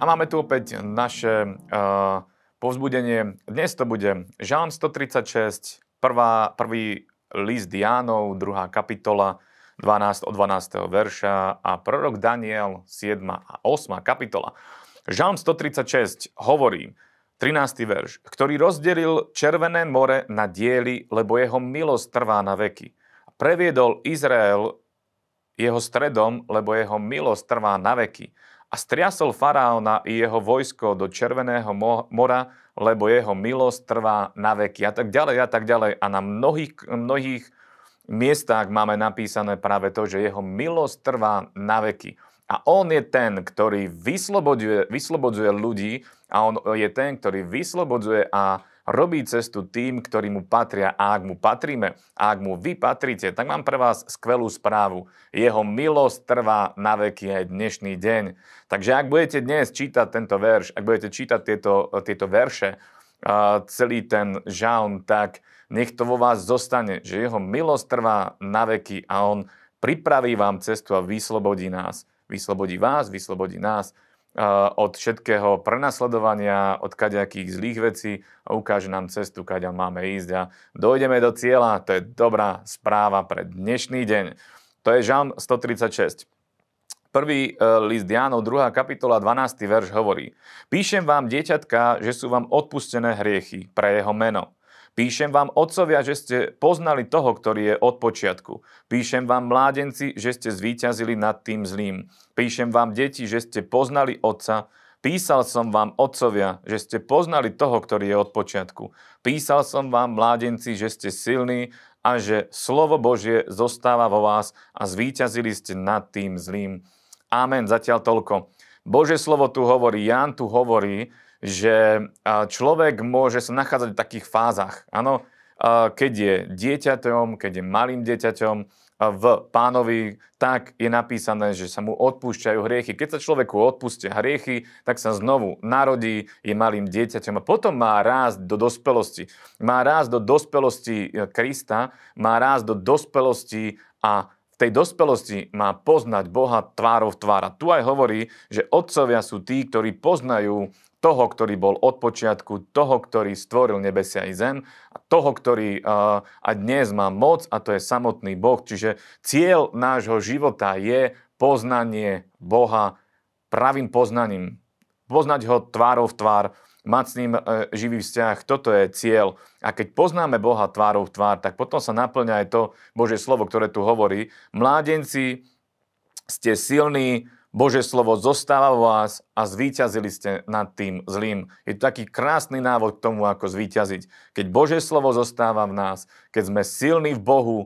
A máme tu opäť naše uh, povzbudenie. Dnes to bude Žalm 136, prvá, prvý list Jánov, druhá kapitola, 12 od 12. verša a prorok Daniel, 7. a 8. kapitola. Žalm 136 hovorí, 13. verš, ktorý rozdelil Červené more na diely, lebo jeho milosť trvá na veky. Previedol Izrael jeho stredom, lebo jeho milosť trvá na veky a striasol faraóna i jeho vojsko do Červeného mora, lebo jeho milosť trvá na veky a tak ďalej a tak ďalej. A na mnohých, mnohých miestach máme napísané práve to, že jeho milosť trvá na veky. A on je ten, ktorý vyslobodzuje, vyslobodzuje ľudí a on je ten, ktorý vyslobodzuje a robí cestu tým, ktorí mu patria. A ak mu patríme, a ak mu vy patríte, tak mám pre vás skvelú správu. Jeho milosť trvá na veky aj dnešný deň. Takže ak budete dnes čítať tento verš, ak budete čítať tieto, tieto verše, celý ten žalm, tak nech to vo vás zostane, že jeho milosť trvá na veky a on pripraví vám cestu a vyslobodí nás. Vyslobodí vás, vyslobodí nás od všetkého prenasledovania, od kaďakých zlých vecí a ukáže nám cestu, kaďa máme ísť a dojdeme do cieľa. To je dobrá správa pre dnešný deň. To je Žalm 136. Prvý e, list Jánov, 2. kapitola, 12. verš hovorí Píšem vám, dieťatka, že sú vám odpustené hriechy pre jeho meno. Píšem vám, otcovia, že ste poznali toho, ktorý je od počiatku. Píšem vám, mládenci, že ste zvíťazili nad tým zlým. Píšem vám, deti, že ste poznali otca. Písal som vám, otcovia, že ste poznali toho, ktorý je od počiatku. Písal som vám, mládenci, že ste silní a že slovo Božie zostáva vo vás a zvíťazili ste nad tým zlým. Amen, zatiaľ toľko. Bože slovo tu hovorí, Ján tu hovorí, že človek môže sa nachádzať v takých fázach. Áno, keď je dieťaťom, keď je malým dieťaťom v pánovi, tak je napísané, že sa mu odpúšťajú hriechy. Keď sa človeku odpustia hriechy, tak sa znovu narodí, je malým dieťaťom a potom má rásť do dospelosti. Má rásť do dospelosti e, Krista, má rásť do dospelosti a v tej dospelosti má poznať Boha tvárov tvára. Tu aj hovorí, že otcovia sú tí, ktorí poznajú toho, ktorý bol od počiatku, toho, ktorý stvoril nebesia i zem, a toho, ktorý uh, a dnes má moc, a to je samotný Boh. Čiže cieľ nášho života je poznanie Boha pravým poznaním. Poznať ho tvárou v tvár, mať s ním uh, živý vzťah, toto je cieľ. A keď poznáme Boha tvárou v tvár, tak potom sa naplňa aj to Božie slovo, ktoré tu hovorí. Mládenci, ste silní, Bože slovo zostáva vo vás a zvíťazili ste nad tým zlým. Je to taký krásny návod k tomu, ako zvíťaziť. Keď Bože slovo zostáva v nás, keď sme silní v Bohu,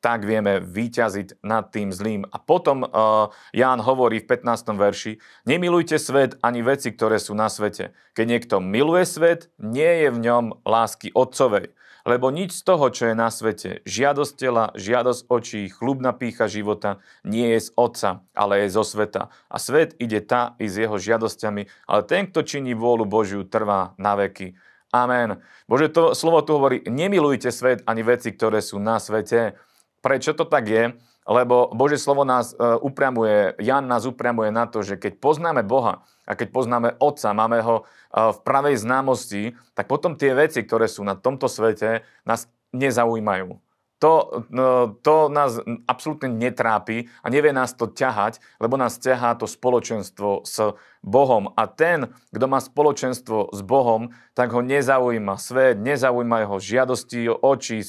tak vieme vyťaziť nad tým zlým. A potom uh, Ján hovorí v 15. verši, nemilujte svet ani veci, ktoré sú na svete. Keď niekto miluje svet, nie je v ňom lásky Otcovej. Lebo nič z toho, čo je na svete, žiadosť tela, žiadosť očí, chlubná pícha života, nie je z Otca, ale je zo sveta. A svet ide tá i s jeho žiadosťami, ale ten, kto činí vôľu Božiu, trvá na veky. Amen. Bože, to slovo tu hovorí, nemilujte svet ani veci, ktoré sú na svete. Prečo to tak je? Lebo Bože slovo nás uh, upriamuje, Jan nás upriamuje na to, že keď poznáme Boha a keď poznáme Otca, máme ho uh, v pravej známosti, tak potom tie veci, ktoré sú na tomto svete, nás nezaujímajú. To, no, to nás absolútne netrápi a nevie nás to ťahať, lebo nás ťahá to spoločenstvo s Bohom. A ten, kto má spoločenstvo s Bohom, tak ho nezaujíma svet, nezaujíma jeho žiadosti, oči,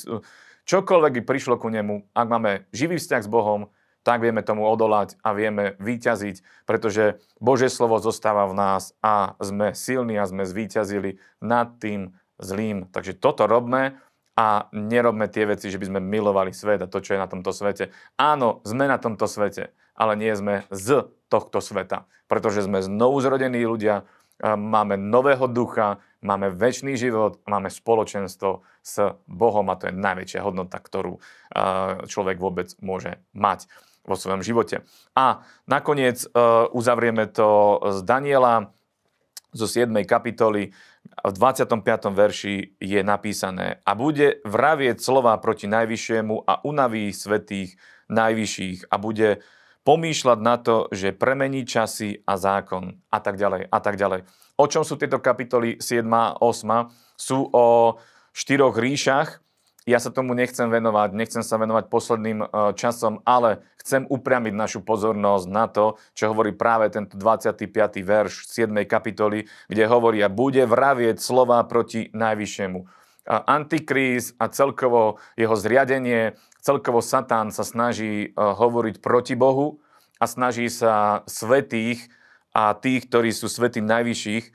čokoľvek by prišlo ku nemu, ak máme živý vzťah s Bohom, tak vieme tomu odolať a vieme vyťaziť, pretože Božie slovo zostáva v nás a sme silní a sme zvíťazili nad tým zlým. Takže toto robme a nerobme tie veci, že by sme milovali svet a to, čo je na tomto svete. Áno, sme na tomto svete, ale nie sme z tohto sveta, pretože sme znovu zrodení ľudia, máme nového ducha, máme väčší život, máme spoločenstvo s Bohom a to je najväčšia hodnota, ktorú človek vôbec môže mať vo svojom živote. A nakoniec uzavrieme to z Daniela zo 7. kapitoly. V 25. verši je napísané a bude vravieť slova proti najvyššiemu a unaví svetých najvyšších a bude pomýšľať na to, že premení časy a zákon a tak ďalej a tak ďalej. O čom sú tieto kapitoly 7 a 8? Sú o štyroch ríšach, ja sa tomu nechcem venovať, nechcem sa venovať posledným e, časom, ale chcem upriamiť našu pozornosť na to, čo hovorí práve tento 25. verš 7. kapitoly, kde hovorí a bude vravieť slova proti najvyššiemu. Antikrís a celkovo jeho zriadenie, celkovo Satán sa snaží e, hovoriť proti Bohu a snaží sa svetých a tých, ktorí sú svety najvyšších, e,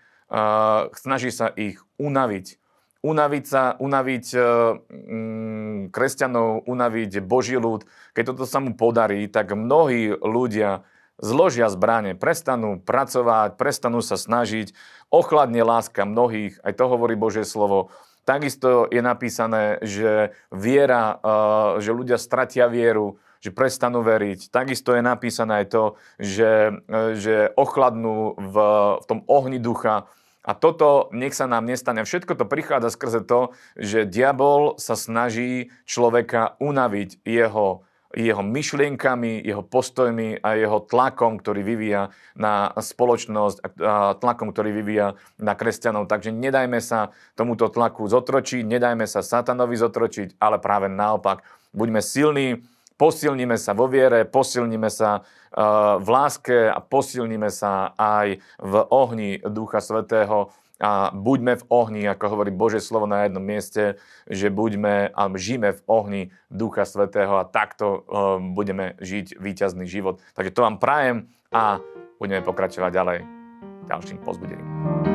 snaží sa ich unaviť unaviť sa, unaviť e, mm, kresťanov, unaviť Boží ľud. Keď toto sa mu podarí, tak mnohí ľudia zložia zbranie, prestanú pracovať, prestanú sa snažiť, ochladne láska mnohých, aj to hovorí Božie slovo. Takisto je napísané, že viera, e, že ľudia stratia vieru, že prestanú veriť. Takisto je napísané aj to, že, e, že ochladnú v, v tom ohni ducha, a toto nech sa nám nestane. Všetko to prichádza skrze to, že diabol sa snaží človeka unaviť jeho, jeho myšlienkami, jeho postojmi a jeho tlakom, ktorý vyvíja na spoločnosť a tlakom, ktorý vyvíja na kresťanov. Takže nedajme sa tomuto tlaku zotročiť, nedajme sa satanovi zotročiť, ale práve naopak. Buďme silní, posilníme sa vo viere, posilníme sa uh, v láske a posilníme sa aj v ohni Ducha Svetého a buďme v ohni, ako hovorí Bože slovo na jednom mieste, že buďme a žijeme v ohni Ducha Svetého a takto uh, budeme žiť víťazný život. Takže to vám prajem a budeme pokračovať ďalej ďalším pozbudením.